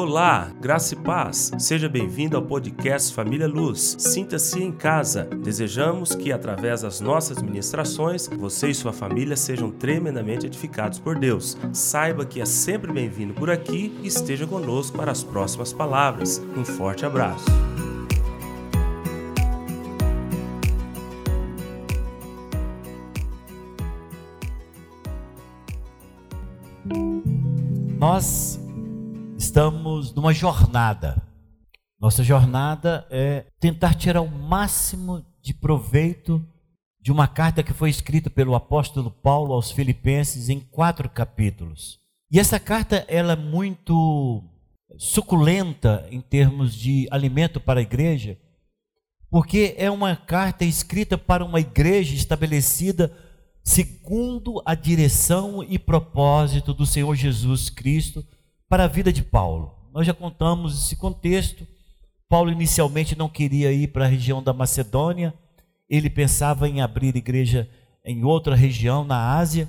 Olá, graça e paz. Seja bem-vindo ao podcast Família Luz. Sinta-se em casa. Desejamos que, através das nossas ministrações, você e sua família sejam tremendamente edificados por Deus. Saiba que é sempre bem-vindo por aqui e esteja conosco para as próximas palavras. Um forte abraço. Nós estamos numa jornada. Nossa jornada é tentar tirar o máximo de proveito de uma carta que foi escrita pelo apóstolo Paulo aos Filipenses em quatro capítulos. E essa carta ela é muito suculenta em termos de alimento para a igreja, porque é uma carta escrita para uma igreja estabelecida segundo a direção e propósito do Senhor Jesus Cristo para a vida de Paulo. Nós já contamos esse contexto. Paulo inicialmente não queria ir para a região da Macedônia, ele pensava em abrir igreja em outra região na Ásia,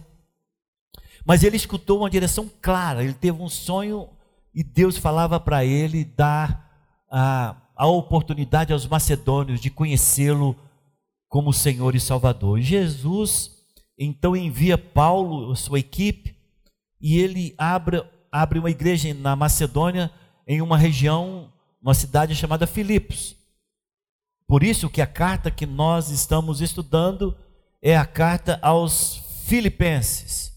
mas ele escutou uma direção clara, ele teve um sonho e Deus falava para ele dar a, a oportunidade aos macedônios de conhecê-lo como Senhor e Salvador. Jesus então envia Paulo, sua equipe, e ele abre abre uma igreja na Macedônia, em uma região, uma cidade chamada Filipos. Por isso que a carta que nós estamos estudando é a carta aos Filipenses.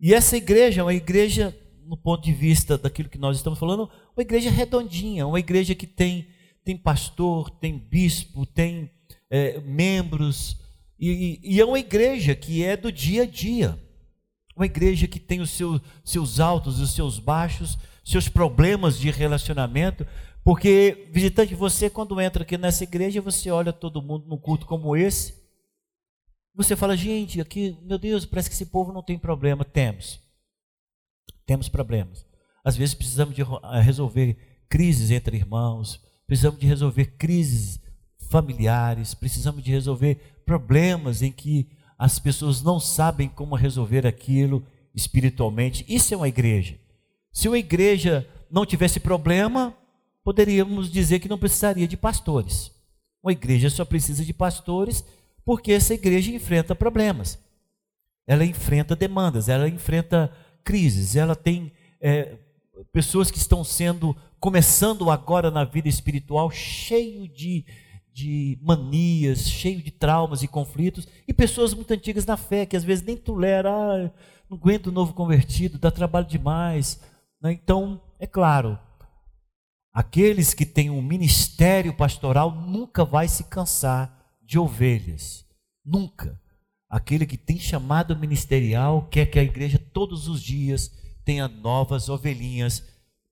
E essa igreja é uma igreja, no ponto de vista daquilo que nós estamos falando, uma igreja redondinha, uma igreja que tem, tem pastor, tem bispo, tem é, membros, e, e é uma igreja que é do dia a dia uma igreja que tem os seus, seus altos os seus baixos, seus problemas de relacionamento, porque, visitante, você quando entra aqui nessa igreja, você olha todo mundo num culto como esse, você fala, gente, aqui, meu Deus, parece que esse povo não tem problema. Temos. Temos problemas. Às vezes precisamos de eh, resolver crises entre irmãos, precisamos de resolver crises familiares, precisamos de resolver problemas em que as pessoas não sabem como resolver aquilo espiritualmente. Isso é uma igreja. Se uma igreja não tivesse problema, poderíamos dizer que não precisaria de pastores. Uma igreja só precisa de pastores porque essa igreja enfrenta problemas. Ela enfrenta demandas, ela enfrenta crises, ela tem é, pessoas que estão sendo, começando agora na vida espiritual, cheio de de manias, cheio de traumas e conflitos, e pessoas muito antigas na fé, que às vezes nem tolera, ah, não aguento o novo convertido, dá trabalho demais. Né? Então, é claro, aqueles que têm um ministério pastoral nunca vai se cansar de ovelhas, nunca. Aquele que tem chamado ministerial quer que a igreja todos os dias tenha novas ovelhinhas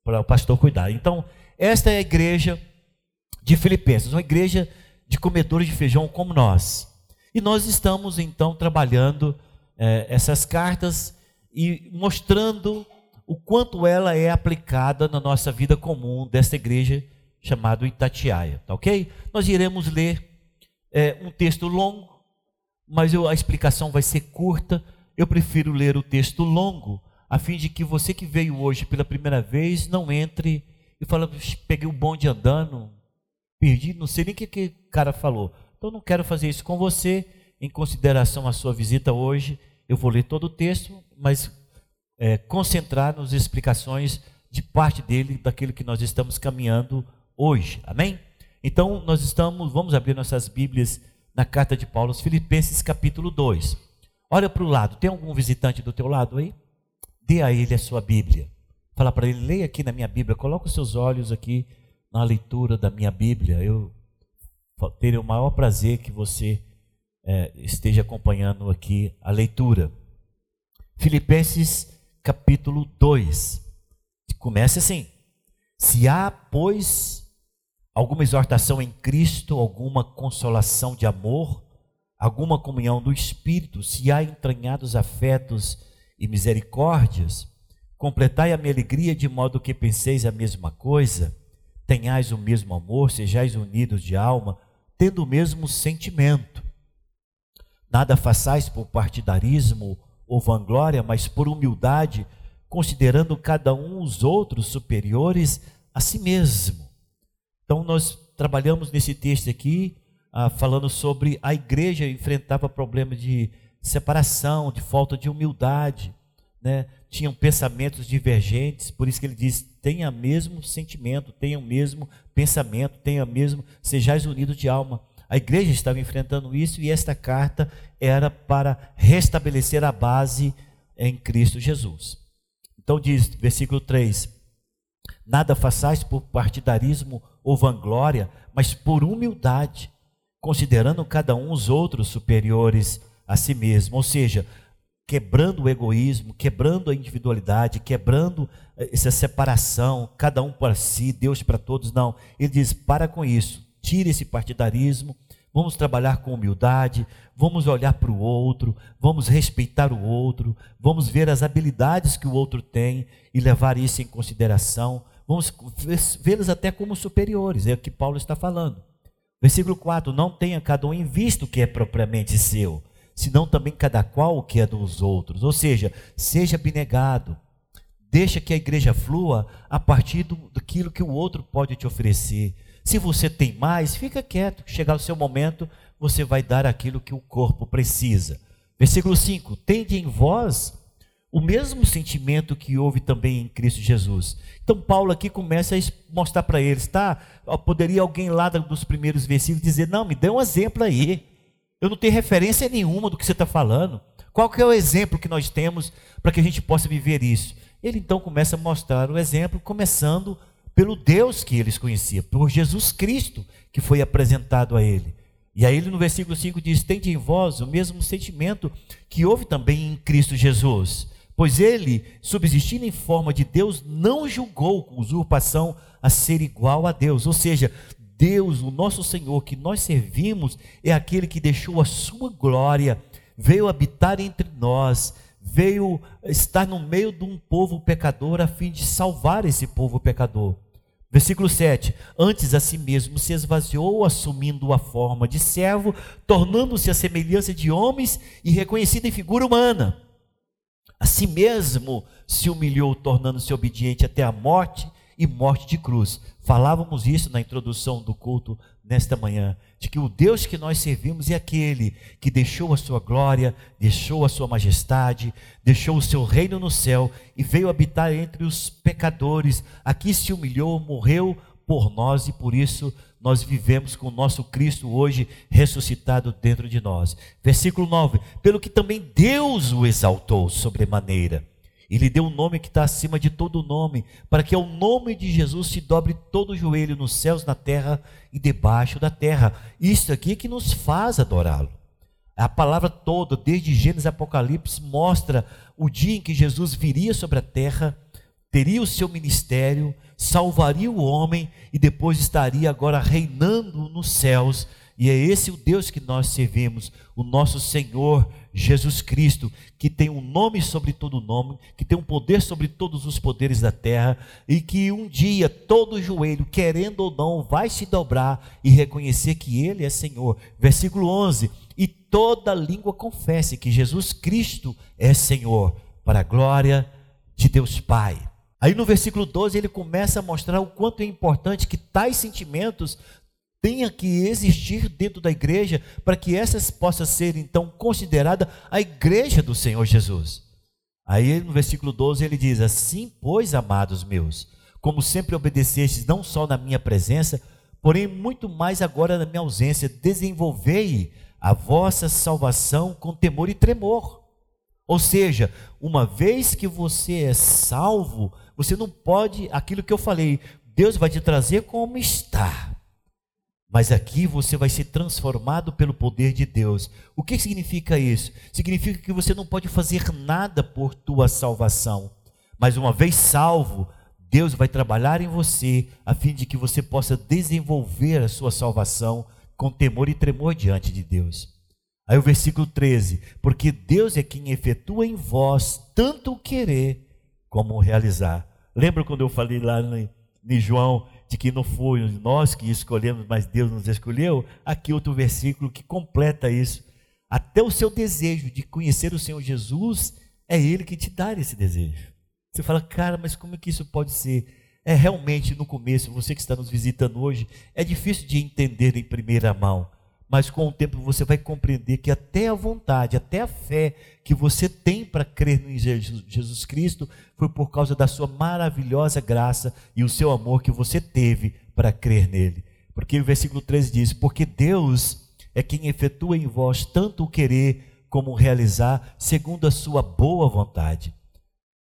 para o pastor cuidar. Então, esta é a igreja de Filipenses, uma igreja de comedores de feijão como nós. E nós estamos então trabalhando é, essas cartas e mostrando o quanto ela é aplicada na nossa vida comum desta igreja chamada Itatiaia, tá ok? Nós iremos ler é, um texto longo, mas eu, a explicação vai ser curta. Eu prefiro ler o texto longo, a fim de que você que veio hoje pela primeira vez não entre e fale, peguei o bonde andando, perdi, não sei nem o que, que o cara falou. Então não quero fazer isso com você, em consideração a sua visita hoje. Eu vou ler todo o texto, mas é, concentrar nas explicações de parte dele, daquilo que nós estamos caminhando hoje. Amém? Então nós estamos, vamos abrir nossas Bíblias na carta de Paulo aos Filipenses, capítulo 2. Olha para o lado, tem algum visitante do teu lado aí? Dê a ele a sua Bíblia. Fala para ele, leia aqui na minha Bíblia, coloca os seus olhos aqui na leitura da minha Bíblia. Eu teria o maior prazer que você é, esteja acompanhando aqui a leitura. Filipenses capítulo 2. Começa assim: Se há, pois, alguma exortação em Cristo, alguma consolação de amor, alguma comunhão do Espírito, se há entranhados afetos e misericórdias, completai a minha alegria de modo que penseis a mesma coisa tenhais o mesmo amor, sejais unidos de alma, tendo o mesmo sentimento. Nada façais por partidarismo ou vanglória, mas por humildade, considerando cada um os outros superiores a si mesmo. Então, nós trabalhamos nesse texto aqui, ah, falando sobre a igreja enfrentava problemas de separação, de falta de humildade, né? Tinham pensamentos divergentes, por isso que ele diz: tenha mesmo sentimento, tenha o mesmo pensamento, tenha mesmo, sejais unidos de alma. A igreja estava enfrentando isso e esta carta era para restabelecer a base em Cristo Jesus. Então diz, versículo 3: Nada façais por partidarismo ou vanglória, mas por humildade, considerando cada um os outros superiores a si mesmo. Ou seja, quebrando o egoísmo, quebrando a individualidade, quebrando eh, essa separação, cada um para si, Deus para todos. Não. Ele diz: para com isso, tire esse partidarismo, vamos trabalhar com humildade, vamos olhar para o outro, vamos respeitar o outro, vamos ver as habilidades que o outro tem e levar isso em consideração. Vamos vê-los até como superiores, é o que Paulo está falando. Versículo 4: Não tenha cada um em o que é propriamente seu senão também cada qual o que é dos outros. Ou seja, seja abnegado. Deixa que a igreja flua a partir do, daquilo que o outro pode te oferecer. Se você tem mais, fica quieto. Chegar o seu momento, você vai dar aquilo que o corpo precisa. Versículo 5: Tende em vós o mesmo sentimento que houve também em Cristo Jesus. Então, Paulo aqui começa a mostrar para eles, tá? Poderia alguém lá dos primeiros versículos dizer: Não, me dê um exemplo aí. Eu não tenho referência nenhuma do que você está falando. Qual que é o exemplo que nós temos para que a gente possa viver isso? Ele então começa a mostrar o exemplo, começando pelo Deus que eles conheciam, por Jesus Cristo que foi apresentado a ele. E aí ele no versículo 5 diz: Tende em vós o mesmo sentimento que houve também em Cristo Jesus. Pois ele, subsistindo em forma de Deus, não julgou usurpação a ser igual a Deus. Ou seja, Deus, o nosso Senhor, que nós servimos, é aquele que deixou a sua glória, veio habitar entre nós, veio estar no meio de um povo pecador a fim de salvar esse povo pecador. Versículo 7: Antes a si mesmo se esvaziou, assumindo a forma de servo, tornando-se a semelhança de homens e reconhecido em figura humana. A si mesmo se humilhou, tornando-se obediente até a morte e morte de cruz. Falávamos isso na introdução do culto nesta manhã, de que o Deus que nós servimos é aquele que deixou a sua glória, deixou a sua majestade, deixou o seu reino no céu e veio habitar entre os pecadores. Aqui se humilhou, morreu por nós e por isso nós vivemos com o nosso Cristo hoje ressuscitado dentro de nós. Versículo 9: Pelo que também Deus o exaltou sobremaneira e lhe deu um nome que está acima de todo nome, para que ao nome de Jesus se dobre todo o joelho nos céus, na terra e debaixo da terra. Isso aqui é que nos faz adorá-lo. A palavra toda, desde Gênesis Apocalipse, mostra o dia em que Jesus viria sobre a terra, teria o seu ministério, salvaria o homem e depois estaria agora reinando nos céus. E é esse o Deus que nós servimos, o nosso Senhor Jesus Cristo, que tem um nome sobre todo nome, que tem um poder sobre todos os poderes da terra, e que um dia todo joelho, querendo ou não, vai se dobrar e reconhecer que Ele é Senhor. Versículo 11: E toda língua confesse que Jesus Cristo é Senhor, para a glória de Deus Pai. Aí no versículo 12 ele começa a mostrar o quanto é importante que tais sentimentos tenha que existir dentro da igreja para que essas possa ser então considerada a igreja do Senhor Jesus. Aí no versículo 12 ele diz: Assim, pois, amados meus, como sempre obedecestes não só na minha presença, porém muito mais agora na minha ausência, desenvolvei a vossa salvação com temor e tremor. Ou seja, uma vez que você é salvo, você não pode, aquilo que eu falei, Deus vai te trazer como está. Mas aqui você vai ser transformado pelo poder de Deus. O que significa isso? Significa que você não pode fazer nada por tua salvação. Mas uma vez salvo, Deus vai trabalhar em você a fim de que você possa desenvolver a sua salvação com temor e tremor diante de Deus. Aí o versículo 13: Porque Deus é quem efetua em vós tanto o querer como o realizar. Lembra quando eu falei lá em João de que não foi nós que escolhemos, mas Deus nos escolheu, aqui outro versículo que completa isso. Até o seu desejo de conhecer o Senhor Jesus, é Ele que te dá esse desejo. Você fala, cara, mas como é que isso pode ser? É realmente no começo, você que está nos visitando hoje, é difícil de entender em primeira mão mas com o tempo você vai compreender que até a vontade, até a fé que você tem para crer em Jesus Cristo foi por causa da sua maravilhosa graça e o seu amor que você teve para crer nele. Porque o versículo 13 diz: Porque Deus é quem efetua em vós tanto o querer como o realizar, segundo a sua boa vontade.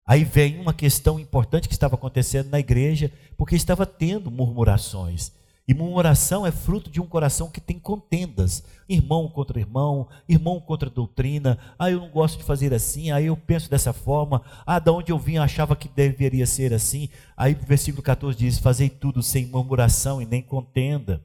Aí vem uma questão importante que estava acontecendo na igreja, porque estava tendo murmurações. E murmuração é fruto de um coração que tem contendas, irmão contra irmão, irmão contra doutrina. Ah, eu não gosto de fazer assim, aí eu penso dessa forma. Ah, da onde eu vim achava que deveria ser assim. Aí o versículo 14 diz: Fazei tudo sem murmuração e nem contenda,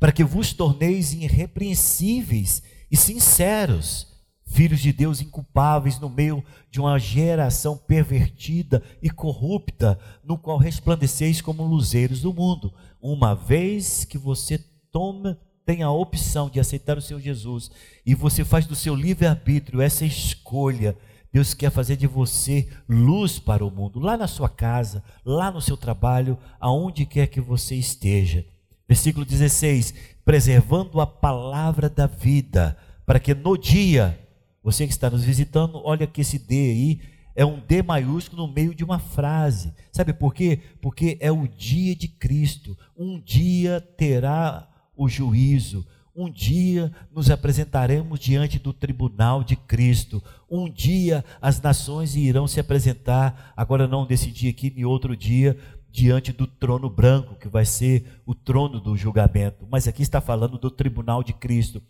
para que vos torneis irrepreensíveis e sinceros filhos de Deus inculpáveis no meio de uma geração pervertida e corrupta, no qual resplandeceis como luzeiros do mundo. Uma vez que você toma, tem a opção de aceitar o Senhor Jesus e você faz do seu livre-arbítrio essa escolha, Deus quer fazer de você luz para o mundo, lá na sua casa, lá no seu trabalho, aonde quer que você esteja. Versículo 16: preservando a palavra da vida, para que no dia você que está nos visitando, olha que esse D aí é um D maiúsculo no meio de uma frase. Sabe por quê? Porque é o dia de Cristo. Um dia terá o juízo. Um dia nos apresentaremos diante do tribunal de Cristo. Um dia as nações irão se apresentar, agora não desse dia aqui, nem outro dia, diante do trono branco, que vai ser o trono do julgamento. Mas aqui está falando do tribunal de Cristo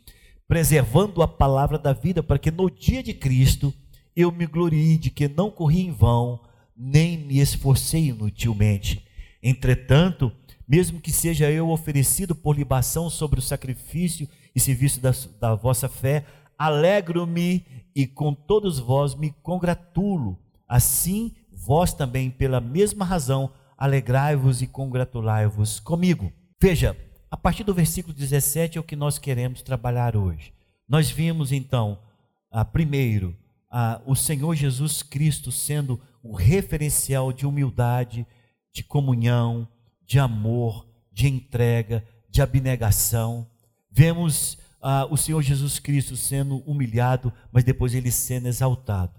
preservando a palavra da vida, para que no dia de Cristo eu me glorie de que não corri em vão, nem me esforcei inutilmente. Entretanto, mesmo que seja eu oferecido por libação sobre o sacrifício e serviço da, da vossa fé, alegro-me e com todos vós me congratulo. Assim, vós também, pela mesma razão, alegrai-vos e congratulai-vos comigo. Veja, a partir do versículo 17 é o que nós queremos trabalhar hoje. Nós vimos então, primeiro, ah, o Senhor Jesus Cristo sendo o referencial de humildade, de comunhão, de amor, de entrega, de abnegação. Vemos ah, o Senhor Jesus Cristo sendo humilhado, mas depois ele sendo exaltado.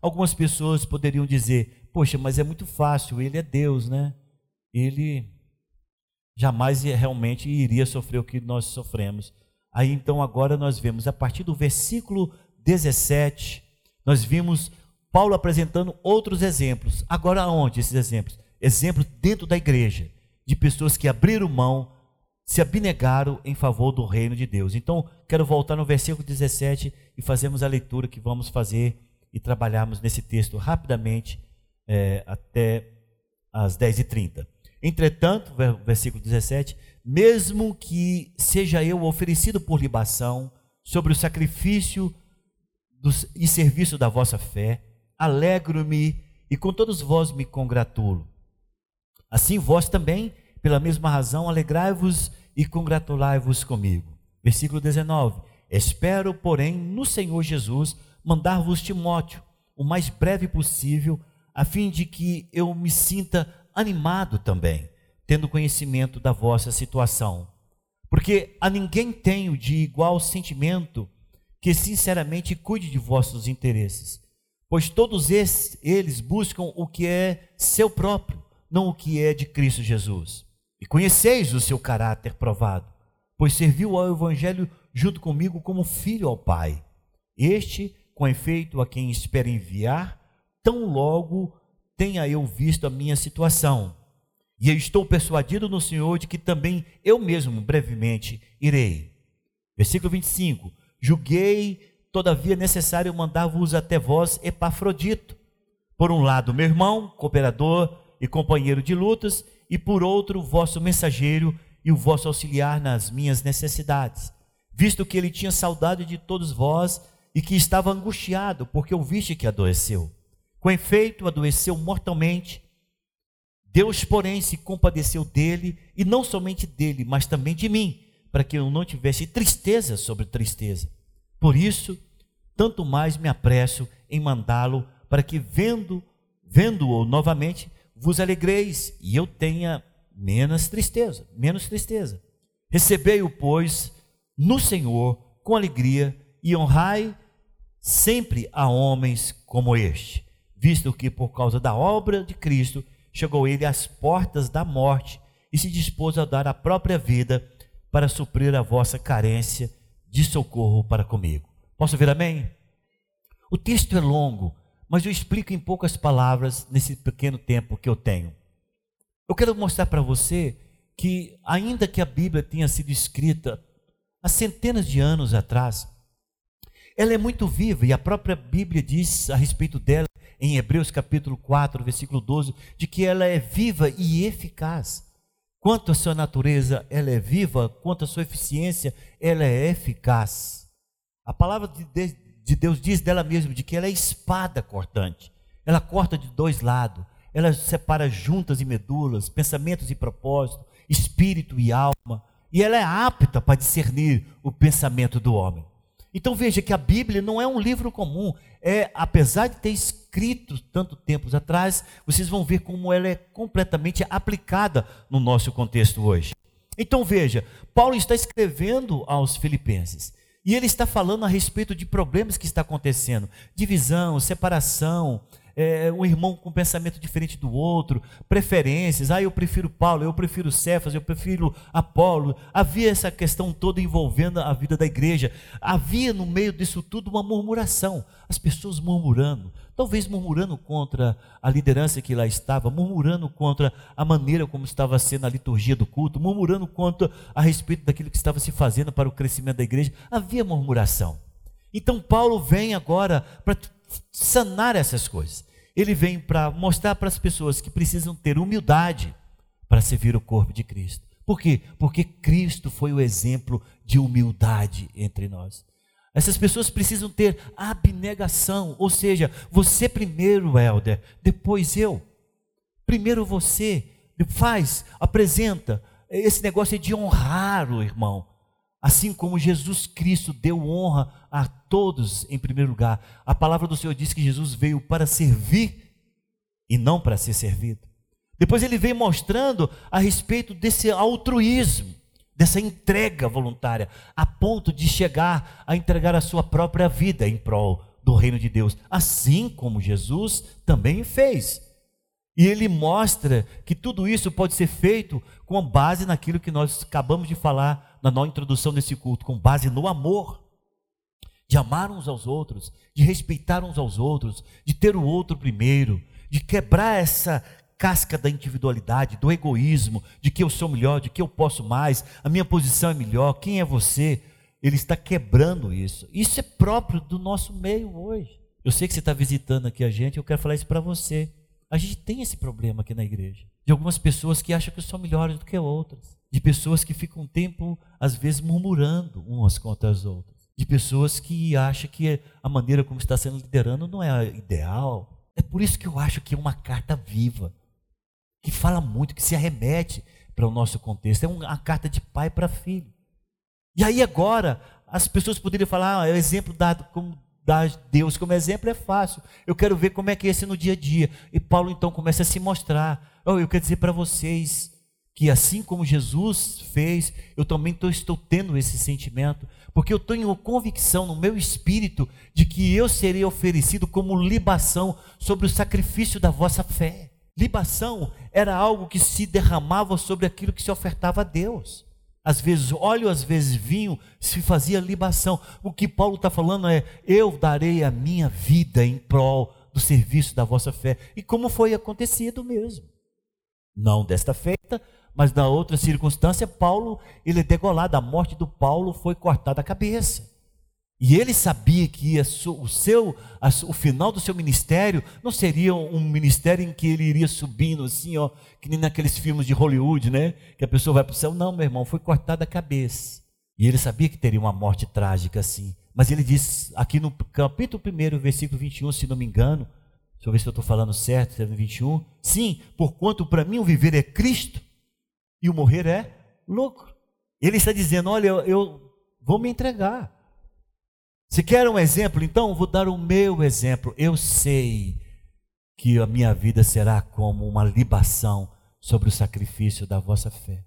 Algumas pessoas poderiam dizer: Poxa, mas é muito fácil, ele é Deus, né? Ele jamais realmente iria sofrer o que nós sofremos. Aí então agora nós vemos a partir do versículo 17, nós vimos Paulo apresentando outros exemplos. Agora onde esses exemplos? Exemplos dentro da igreja, de pessoas que abriram mão, se abnegaram em favor do reino de Deus. Então, quero voltar no versículo 17 e fazermos a leitura que vamos fazer e trabalharmos nesse texto rapidamente é, até as 10h30. Entretanto, versículo 17: mesmo que seja eu oferecido por libação sobre o sacrifício do, serviço da vossa fé, alegro-me e com todos vós me congratulo. Assim vós também, pela mesma razão, alegrai-vos e congratulai-vos comigo. Versículo 19: Espero, porém, no Senhor Jesus mandar-vos Timóteo o mais breve possível, a fim de que eu me sinta animado também, tendo conhecimento da vossa situação. Porque a ninguém tenho de igual sentimento que sinceramente cuide de vossos interesses, pois todos esses, eles buscam o que é seu próprio, não o que é de Cristo Jesus. E conheceis o seu caráter provado, pois serviu ao Evangelho junto comigo como filho ao Pai. Este, com efeito, a quem espera enviar, tão logo tenha eu visto a minha situação. E eu estou persuadido no Senhor de que também eu mesmo brevemente irei. Versículo 25: Julguei, todavia, necessário mandar-vos até vós Epafrodito. Por um lado, meu irmão, cooperador e companheiro de lutas, e por outro, vosso mensageiro e o vosso auxiliar nas minhas necessidades, visto que ele tinha saudade de todos vós e que estava angustiado, porque ouviste que adoeceu. Com efeito, adoeceu mortalmente. Deus, porém, se compadeceu dele, e não somente dele, mas também de mim, para que eu não tivesse tristeza sobre tristeza. Por isso, tanto mais me apresso em mandá-lo, para que, vendo vendo-o novamente, vos alegreis, e eu tenha menos tristeza, menos tristeza. Recebei-o, pois, no Senhor com alegria e honrai sempre a homens como este, visto que por causa da obra de Cristo chegou ele às portas da morte e se dispôs a dar a própria vida para suprir a vossa carência de socorro para comigo. Posso ver amém? O texto é longo, mas eu explico em poucas palavras nesse pequeno tempo que eu tenho. Eu quero mostrar para você que, ainda que a Bíblia tenha sido escrita há centenas de anos atrás, ela é muito viva e a própria Bíblia diz a respeito dela em Hebreus capítulo 4, versículo 12, de que ela é viva e eficaz. Quanto a sua natureza, ela é viva, quanto a sua eficiência, ela é eficaz. A palavra de Deus diz dela mesma de que ela é espada cortante. Ela corta de dois lados. Ela separa juntas e medulas, pensamentos e propósitos, espírito e alma e ela é apta para discernir o pensamento do homem. Então veja que a Bíblia não é um livro comum, é apesar de ter escrito tanto tempos atrás, vocês vão ver como ela é completamente aplicada no nosso contexto hoje. Então veja, Paulo está escrevendo aos filipenses e ele está falando a respeito de problemas que está acontecendo, divisão, separação, é, um irmão com pensamento diferente do outro, preferências, ah, eu prefiro Paulo, eu prefiro Cefas, eu prefiro Apolo. Havia essa questão toda envolvendo a vida da igreja. Havia no meio disso tudo uma murmuração, as pessoas murmurando, talvez murmurando contra a liderança que lá estava, murmurando contra a maneira como estava sendo a liturgia do culto, murmurando contra a respeito daquilo que estava se fazendo para o crescimento da igreja. Havia murmuração. Então Paulo vem agora para sanar essas coisas ele vem para mostrar para as pessoas que precisam ter humildade para servir o corpo de Cristo. Por quê? Porque Cristo foi o exemplo de humildade entre nós. Essas pessoas precisam ter abnegação, ou seja, você primeiro, Helder, depois eu. Primeiro você, faz, apresenta. Esse negócio é de honrar o irmão. Assim como Jesus Cristo deu honra a todos em primeiro lugar. A palavra do Senhor diz que Jesus veio para servir e não para ser servido. Depois ele vem mostrando a respeito desse altruísmo, dessa entrega voluntária, a ponto de chegar a entregar a sua própria vida em prol do reino de Deus, assim como Jesus também fez. E ele mostra que tudo isso pode ser feito com base naquilo que nós acabamos de falar na nossa introdução desse culto, com base no amor. De amar uns aos outros, de respeitar uns aos outros, de ter o outro primeiro, de quebrar essa casca da individualidade, do egoísmo, de que eu sou melhor, de que eu posso mais, a minha posição é melhor, quem é você? Ele está quebrando isso. Isso é próprio do nosso meio hoje. Eu sei que você está visitando aqui a gente, eu quero falar isso para você. A gente tem esse problema aqui na igreja. De algumas pessoas que acham que são melhores do que outras. De pessoas que ficam tempo, às vezes, murmurando umas contra as outras. De pessoas que acham que a maneira como está sendo liderando não é a ideal. É por isso que eu acho que é uma carta viva, que fala muito, que se arremete para o nosso contexto. É uma carta de pai para filho. E aí agora, as pessoas poderiam falar, ah, é o exemplo dado como Deus como exemplo é fácil. Eu quero ver como é que é esse no dia a dia. E Paulo então começa a se mostrar. Oh, eu quero dizer para vocês que assim como Jesus fez, eu também tô, estou tendo esse sentimento, porque eu tenho convicção no meu espírito de que eu serei oferecido como libação sobre o sacrifício da vossa fé. Libação era algo que se derramava sobre aquilo que se ofertava a Deus às vezes óleo, às vezes vinho, se fazia libação. O que Paulo está falando é: eu darei a minha vida em prol do serviço da vossa fé. E como foi acontecido mesmo. Não desta feita, mas na outra circunstância, Paulo, ele é degolado. A morte do Paulo foi cortada a cabeça. E ele sabia que o seu, o final do seu ministério não seria um ministério em que ele iria subindo assim, ó, que nem naqueles filmes de Hollywood, né? Que a pessoa vai para o céu. Não, meu irmão, foi cortada a cabeça. E ele sabia que teria uma morte trágica assim. Mas ele diz aqui no capítulo 1, versículo 21, se não me engano, deixa eu ver se eu estou falando certo, se é 21. Sim, porquanto para mim o viver é Cristo e o morrer é lucro. Ele está dizendo: olha, eu, vou me entregar. Se quer um exemplo, então vou dar o meu exemplo. Eu sei que a minha vida será como uma libação sobre o sacrifício da vossa fé.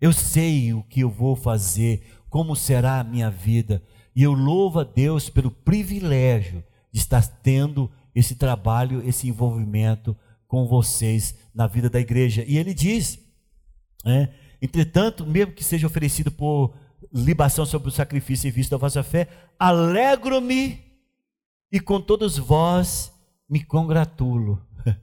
Eu sei o que eu vou fazer, como será a minha vida, e eu louvo a Deus pelo privilégio de estar tendo esse trabalho, esse envolvimento com vocês na vida da igreja. E ele diz, né, entretanto, mesmo que seja oferecido por libação sobre o sacrifício em vista da vossa fé, alegro-me e com todos vós me congratulo.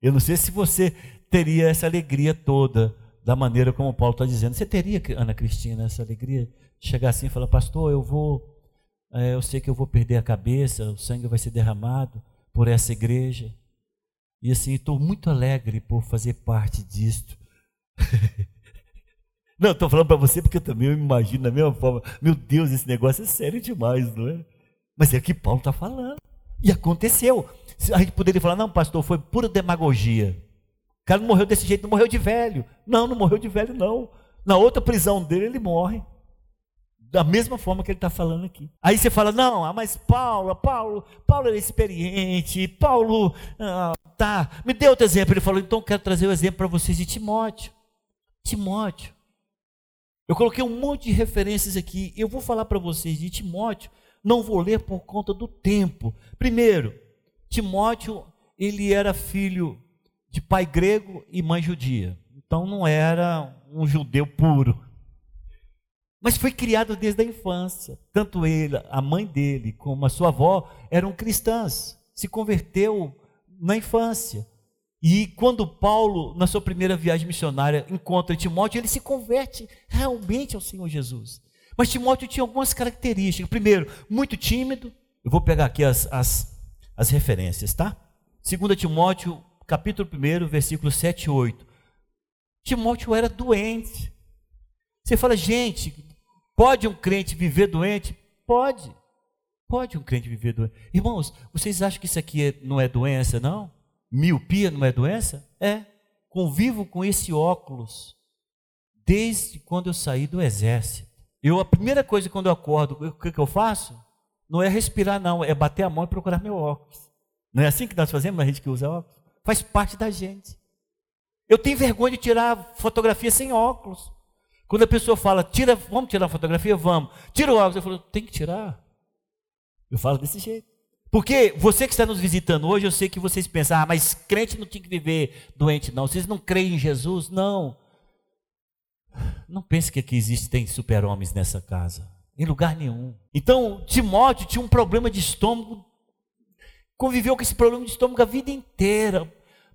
Eu não sei se você teria essa alegria toda da maneira como Paulo está dizendo. Você teria, Ana Cristina, essa alegria de chegar assim e falar, pastor, eu vou, é, eu sei que eu vou perder a cabeça, o sangue vai ser derramado por essa igreja. E assim, estou muito alegre por fazer parte disto. Não, estou falando para você porque eu também me imagino da mesma forma. Meu Deus, esse negócio é sério demais, não é? Mas é o que Paulo está falando. E aconteceu. A gente poderia falar, não, pastor, foi pura demagogia. O cara não morreu desse jeito, não morreu de velho. Não, não morreu de velho, não. Na outra prisão dele, ele morre. Da mesma forma que ele está falando aqui. Aí você fala, não, ah, mas Paulo, Paulo, Paulo era experiente, Paulo, ah, tá. Me dê outro exemplo. Ele falou, então quero trazer o um exemplo para vocês de Timóteo. Timóteo. Eu coloquei um monte de referências aqui. Eu vou falar para vocês de Timóteo. Não vou ler por conta do tempo. Primeiro, Timóteo, ele era filho de pai grego e mãe judia. Então não era um judeu puro. Mas foi criado desde a infância. Tanto ele, a mãe dele, como a sua avó eram cristãs. Se converteu na infância. E quando Paulo, na sua primeira viagem missionária, encontra Timóteo, ele se converte realmente ao Senhor Jesus. Mas Timóteo tinha algumas características. Primeiro, muito tímido. Eu vou pegar aqui as, as, as referências, tá? 2 Timóteo, capítulo 1, versículos 7 e 8. Timóteo era doente. Você fala, gente, pode um crente viver doente? Pode. Pode um crente viver doente. Irmãos, vocês acham que isso aqui é, não é doença, não? Miopia não é doença? É. Convivo com esse óculos desde quando eu saí do exército. Eu, a primeira coisa quando eu acordo, o que, que eu faço? Não é respirar, não, é bater a mão e procurar meu óculos. Não é assim que nós fazemos, a gente que usa óculos? Faz parte da gente. Eu tenho vergonha de tirar fotografia sem óculos. Quando a pessoa fala, tira, vamos tirar uma fotografia? Vamos. Tira o óculos. Eu falo, tem que tirar. Eu falo desse jeito. Porque você que está nos visitando hoje, eu sei que vocês pensam, ah, mas crente não tinha que viver doente, não. Vocês não creem em Jesus? Não. Não pense que aqui existem super-homens nessa casa. Em lugar nenhum. Então, Timóteo tinha um problema de estômago, conviveu com esse problema de estômago a vida inteira.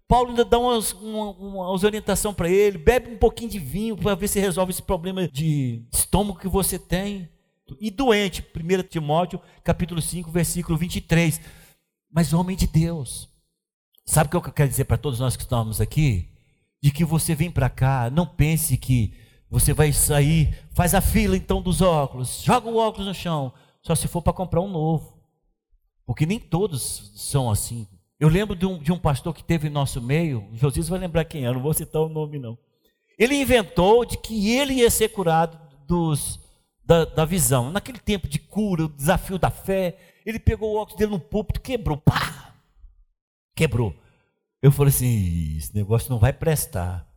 Paulo ainda dá umas, uma, umas orientação para ele, bebe um pouquinho de vinho para ver se resolve esse problema de estômago que você tem e doente. 1 Timóteo, capítulo 5, versículo 23. Mas homem de Deus. Sabe o que eu quero dizer para todos nós que estamos aqui? De que você vem para cá, não pense que você vai sair, faz a fila então dos óculos, joga o óculos no chão, só se for para comprar um novo. Porque nem todos são assim. Eu lembro de um, de um pastor que teve em nosso meio, Josias vai lembrar quem é, não vou citar o nome não. Ele inventou de que ele ia ser curado dos da, da visão. Naquele tempo de cura, o desafio da fé, ele pegou o óculos dele no púlpito, quebrou, pá! Quebrou. Eu falei assim: esse negócio não vai prestar.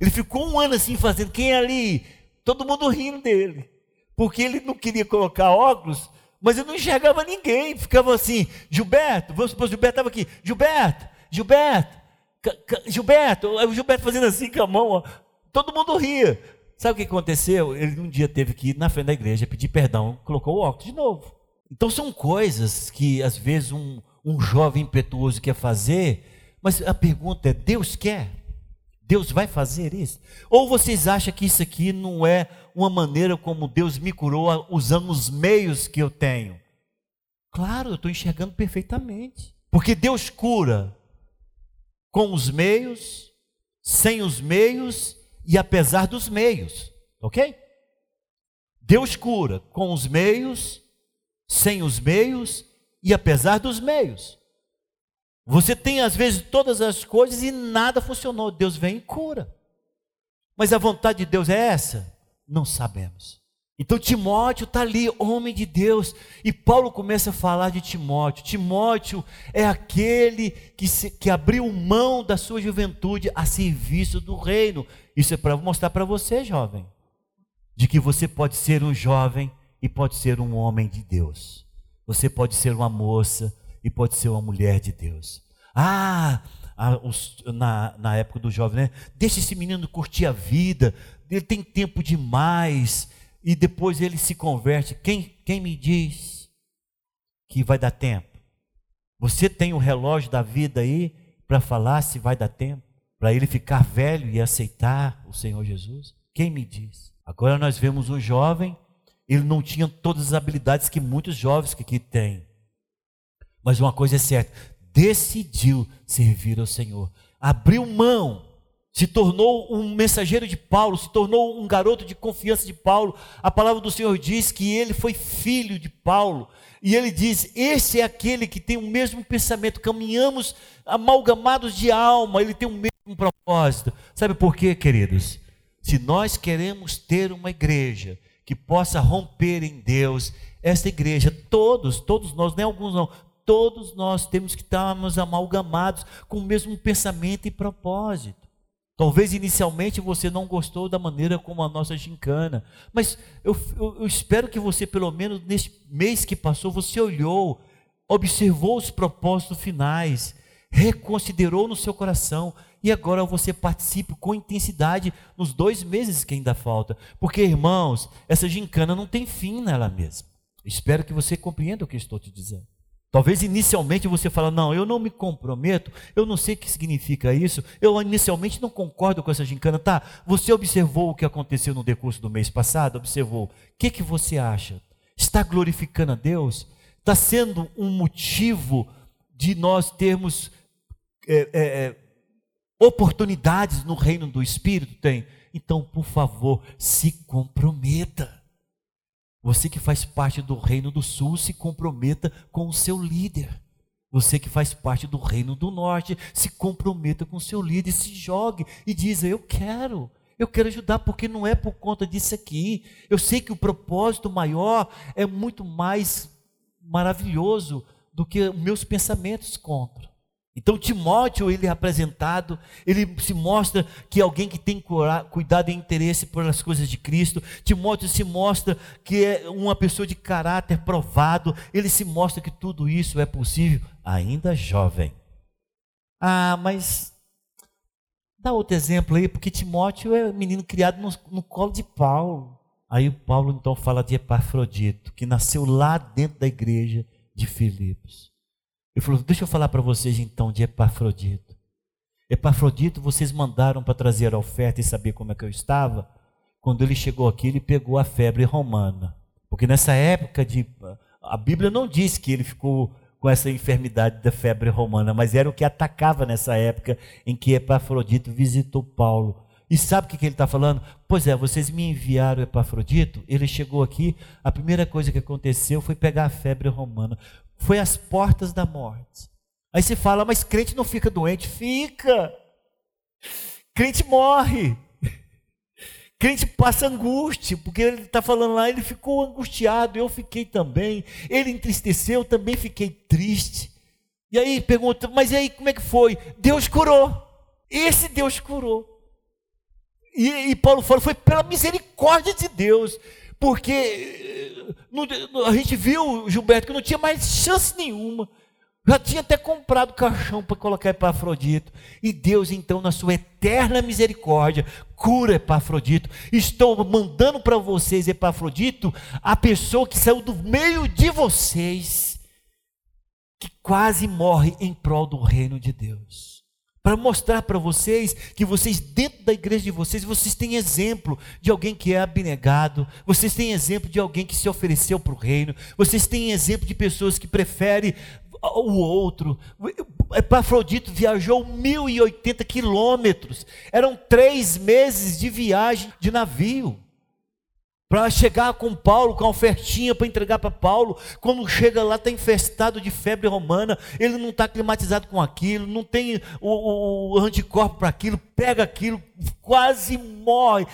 Ele ficou um ano assim fazendo, quem é ali? Todo mundo rindo dele. Porque ele não queria colocar óculos, mas eu não enxergava ninguém. Ficava assim, Gilberto, vamos supor, Gilberto estava aqui, Gilberto, Gilberto, Gilberto, o Gilberto fazendo assim com a mão, ó. todo mundo ria. Sabe o que aconteceu? Ele um dia teve que ir na frente da igreja pedir perdão, colocou o óculos de novo. Então são coisas que às vezes um, um jovem impetuoso quer fazer, mas a pergunta é: Deus quer? Deus vai fazer isso? Ou vocês acham que isso aqui não é uma maneira como Deus me curou usando os meios que eu tenho? Claro, eu estou enxergando perfeitamente. Porque Deus cura com os meios, sem os meios e apesar dos meios, ok? Deus cura com os meios, sem os meios e apesar dos meios. Você tem às vezes todas as coisas e nada funcionou. Deus vem e cura. Mas a vontade de Deus é essa? Não sabemos. Então Timóteo está ali, homem de Deus, e Paulo começa a falar de Timóteo. Timóteo é aquele que, se, que abriu mão da sua juventude a serviço do reino. Isso é para mostrar para você, jovem, de que você pode ser um jovem e pode ser um homem de Deus. Você pode ser uma moça e pode ser uma mulher de Deus. Ah, na, na época do jovem, né? Deixa esse menino curtir a vida, ele tem tempo demais e depois ele se converte. Quem, quem me diz que vai dar tempo? Você tem o relógio da vida aí para falar se vai dar tempo? Para ele ficar velho e aceitar o Senhor Jesus? Quem me diz? Agora nós vemos um jovem, ele não tinha todas as habilidades que muitos jovens que aqui têm. Mas uma coisa é certa, decidiu servir ao Senhor. Abriu mão se tornou um mensageiro de Paulo, se tornou um garoto de confiança de Paulo. A palavra do Senhor diz que ele foi filho de Paulo. E ele diz: Esse é aquele que tem o mesmo pensamento, caminhamos amalgamados de alma, ele tem o mesmo propósito. Sabe por quê, queridos? Se nós queremos ter uma igreja que possa romper em Deus, essa igreja, todos, todos nós, nem alguns não, todos nós temos que estarmos amalgamados com o mesmo pensamento e propósito. Talvez inicialmente você não gostou da maneira como a nossa gincana, mas eu, eu, eu, espero que você, pelo menos nesse mês que passou, você olhou, observou os propósitos finais, reconsiderou no seu coração e agora você participe com intensidade nos dois meses que ainda falta, porque irmãos, essa gincana não tem fim nela mesma. Espero que você compreenda o que estou te dizendo. Talvez inicialmente você fala, não, eu não me comprometo, eu não sei o que significa isso, eu inicialmente não concordo com essa gincana. Tá, você observou o que aconteceu no decurso do mês passado? Observou. O que, que você acha? Está glorificando a Deus? Está sendo um motivo de nós termos é, é, é, oportunidades no reino do Espírito? Tem. Então, por favor, se comprometa. Você que faz parte do Reino do Sul, se comprometa com o seu líder. Você que faz parte do Reino do Norte, se comprometa com o seu líder, se jogue e diz: Eu quero, eu quero ajudar, porque não é por conta disso aqui. Eu sei que o propósito maior é muito mais maravilhoso do que meus pensamentos contra. Então Timóteo, ele é apresentado, ele se mostra que é alguém que tem cuidado e interesse pelas coisas de Cristo. Timóteo se mostra que é uma pessoa de caráter provado. Ele se mostra que tudo isso é possível, ainda jovem. Ah, mas dá outro exemplo aí, porque Timóteo é um menino criado no, no colo de Paulo. Aí o Paulo então fala de Epafrodito, que nasceu lá dentro da igreja de Filipos. Ele falou: Deixa eu falar para vocês então de Epafrodito. Epafrodito, vocês mandaram para trazer a oferta e saber como é que eu estava. Quando ele chegou aqui, ele pegou a febre romana. Porque nessa época de. A Bíblia não diz que ele ficou com essa enfermidade da febre romana, mas era o que atacava nessa época em que Epafrodito visitou Paulo. E sabe o que ele está falando? Pois é, vocês me enviaram Epafrodito, ele chegou aqui, a primeira coisa que aconteceu foi pegar a febre romana foi às portas da morte. Aí você fala, mas crente não fica doente? Fica. Crente morre. Crente passa angústia, porque ele está falando lá, ele ficou angustiado, eu fiquei também. Ele entristeceu, eu também fiquei triste. E aí pergunta, mas e aí como é que foi? Deus curou. Esse Deus curou. E, e Paulo fala, foi pela misericórdia de Deus porque eh, a gente viu, Gilberto, que não tinha mais chance nenhuma. Já tinha até comprado caixão para colocar Epafrodito. E Deus, então, na sua eterna misericórdia, cura Epafrodito. Estou mandando para vocês, Epafrodito, a pessoa que saiu do meio de vocês, que quase morre em prol do reino de Deus para mostrar para vocês que vocês, dentro da igreja de vocês, vocês têm exemplo de alguém que é abnegado, vocês têm exemplo de alguém que se ofereceu para o reino, vocês têm exemplo de pessoas que preferem o outro. Epafrodito viajou 1.080 quilômetros, eram três meses de viagem de navio para chegar com Paulo, com a ofertinha para entregar para Paulo. Quando chega lá, está infestado de febre romana, ele não está climatizado com aquilo, não tem o, o, anticorpo para aquilo, pega aquilo, quase morre.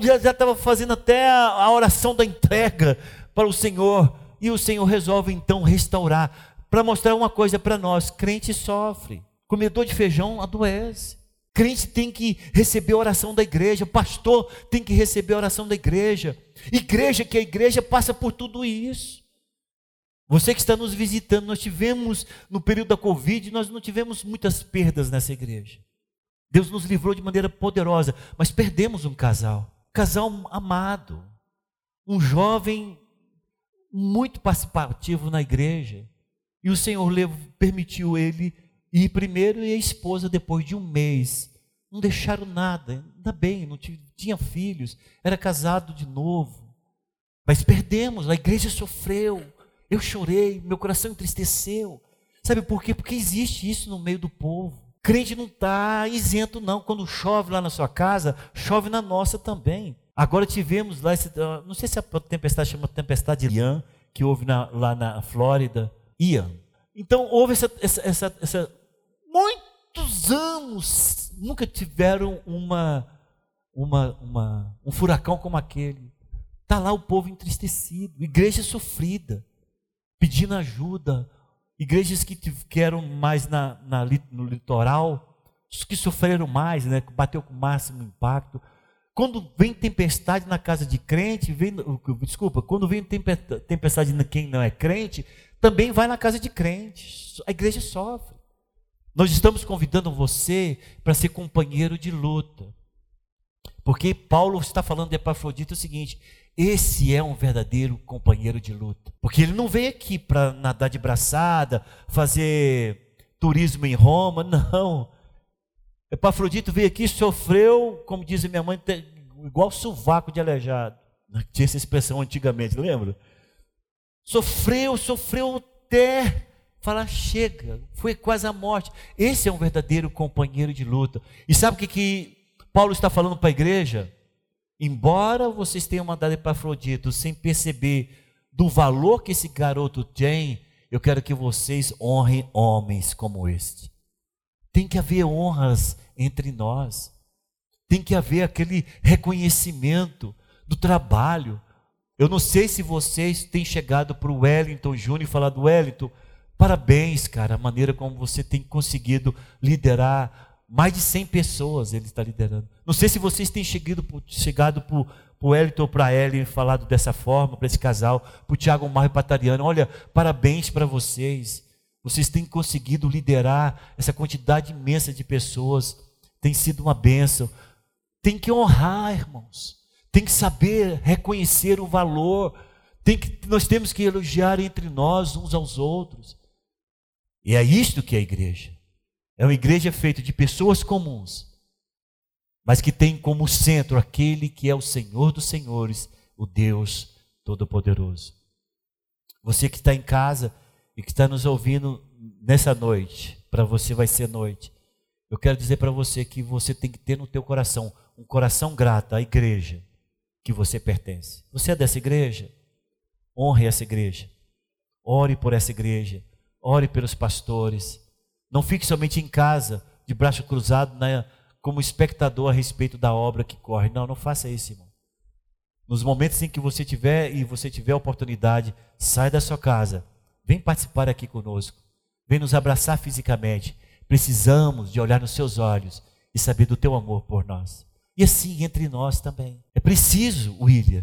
Já estava fazendo até a, a oração da entrega para o Senhor. E o Senhor resolve então restaurar. Para mostrar uma coisa para nós: crente sofre, comedor de feijão adoece. Crente tem que receber a oração da igreja, pastor tem que receber a oração da igreja. Igreja que a igreja passa por tudo isso. Você que está nos visitando, nós tivemos no período da Covid, nós não tivemos muitas perdas nessa igreja. Deus nos livrou de maneira poderosa, mas perdemos um casal, um casal amado, um jovem muito participativo na igreja. E o Senhor permitiu ele ir primeiro e a esposa depois de um mês. Não deixaram nada, ainda bem, não tinha filhos, era casado de novo. Mas perdemos, a igreja sofreu, eu chorei, meu coração entristeceu. Sabe por quê? Porque existe isso no meio do povo. Crente não está isento, não. Quando chove lá na sua casa, chove na nossa também. Agora tivemos lá, esse, ah, não sei se a tempestade chama tempestade Ian, que houve na, lá na Flórida. Ian. Então houve essa, essa, essa, essa, Muitos anos nunca tiveram uma, uma, uma, um furacão como aquele. Está lá o povo entristecido, igreja sofrida, pedindo ajuda. Igrejas que, que eram mais na, na, no litoral, que sofreram mais, né, que bateu com o máximo impacto. Quando vem tempestade na casa de crente, vem, desculpa, quando vem tempestade em quem não é crente, também vai na casa de crente. A igreja sofre. Nós estamos convidando você para ser companheiro de luta. Porque Paulo está falando de Epafrodito o seguinte: esse é um verdadeiro companheiro de luta. Porque ele não veio aqui para nadar de braçada, fazer turismo em Roma, não. Epafrodito veio aqui, sofreu, como diz minha mãe, igual sovaco de aleijado. Tinha essa expressão antigamente, lembra? Sofreu, sofreu até falar, chega, foi quase a morte. Esse é um verdadeiro companheiro de luta. E sabe o que, que Paulo está falando para a igreja? Embora vocês tenham mandado Epafrodito sem perceber do valor que esse garoto tem, eu quero que vocês honrem homens como este. Tem que haver honras entre nós. Tem que haver aquele reconhecimento do trabalho. Eu não sei se vocês têm chegado para o Wellington Júnior e falado, Wellington, parabéns, cara, a maneira como você tem conseguido liderar mais de 100 pessoas, ele está liderando. Não sei se vocês têm chegado, chegado para o Wellington ou para a Ellen falado dessa forma, para esse casal, para o Tiago Marro e Patariano, olha, parabéns para vocês. Vocês têm conseguido liderar essa quantidade imensa de pessoas. Tem sido uma bênção. Tem que honrar, irmãos. Tem que saber reconhecer o valor. Tem que, nós temos que elogiar entre nós uns aos outros. E é isto que é a igreja. É uma igreja feita de pessoas comuns, mas que tem como centro aquele que é o Senhor dos Senhores, o Deus Todo-Poderoso. Você que está em casa e que está nos ouvindo nessa noite, para você vai ser noite. Eu quero dizer para você que você tem que ter no teu coração um coração grato à igreja que você pertence. Você é dessa igreja? Honre essa igreja. Ore por essa igreja. Ore pelos pastores. Não fique somente em casa, de braço cruzado, né, como espectador a respeito da obra que corre. Não, não faça isso, irmão. Nos momentos em que você tiver e você tiver oportunidade, sai da sua casa, vem participar aqui conosco, vem nos abraçar fisicamente. Precisamos de olhar nos seus olhos e saber do teu amor por nós. E assim entre nós também. É preciso, William,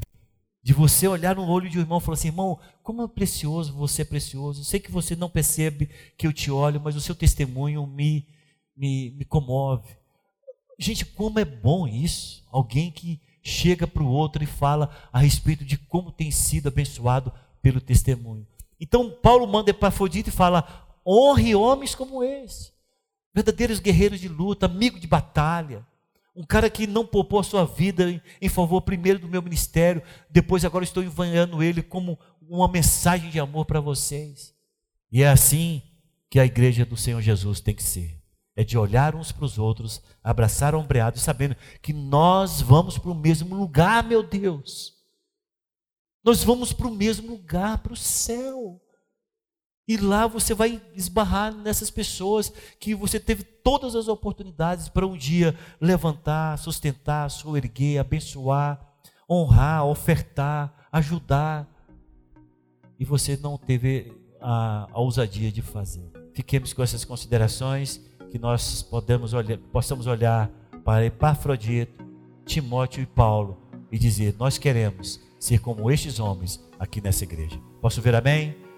de você olhar no olho de um irmão e falar assim: irmão, como é precioso, você é precioso. Eu sei que você não percebe que eu te olho, mas o seu testemunho me, me, me comove. Gente, como é bom isso. Alguém que chega para o outro e fala a respeito de como tem sido abençoado pelo testemunho. Então, Paulo manda Epafrodito e fala: honre homens como esse, verdadeiros guerreiros de luta, amigo de batalha um cara que não poupou a sua vida em favor primeiro do meu ministério, depois agora estou enviando ele como uma mensagem de amor para vocês. E é assim que a igreja do Senhor Jesus tem que ser. É de olhar uns para os outros, abraçar ombreado, sabendo que nós vamos para o mesmo lugar, meu Deus. Nós vamos para o mesmo lugar, para o céu. E lá você vai esbarrar nessas pessoas que você teve todas as oportunidades para um dia levantar, sustentar, soerguer, abençoar, honrar, ofertar, ajudar. E você não teve a, a ousadia de fazer. Fiquemos com essas considerações, que nós podemos olhar, possamos olhar para Epafrodito, Timóteo e Paulo e dizer: Nós queremos ser como estes homens aqui nessa igreja. Posso ver amém?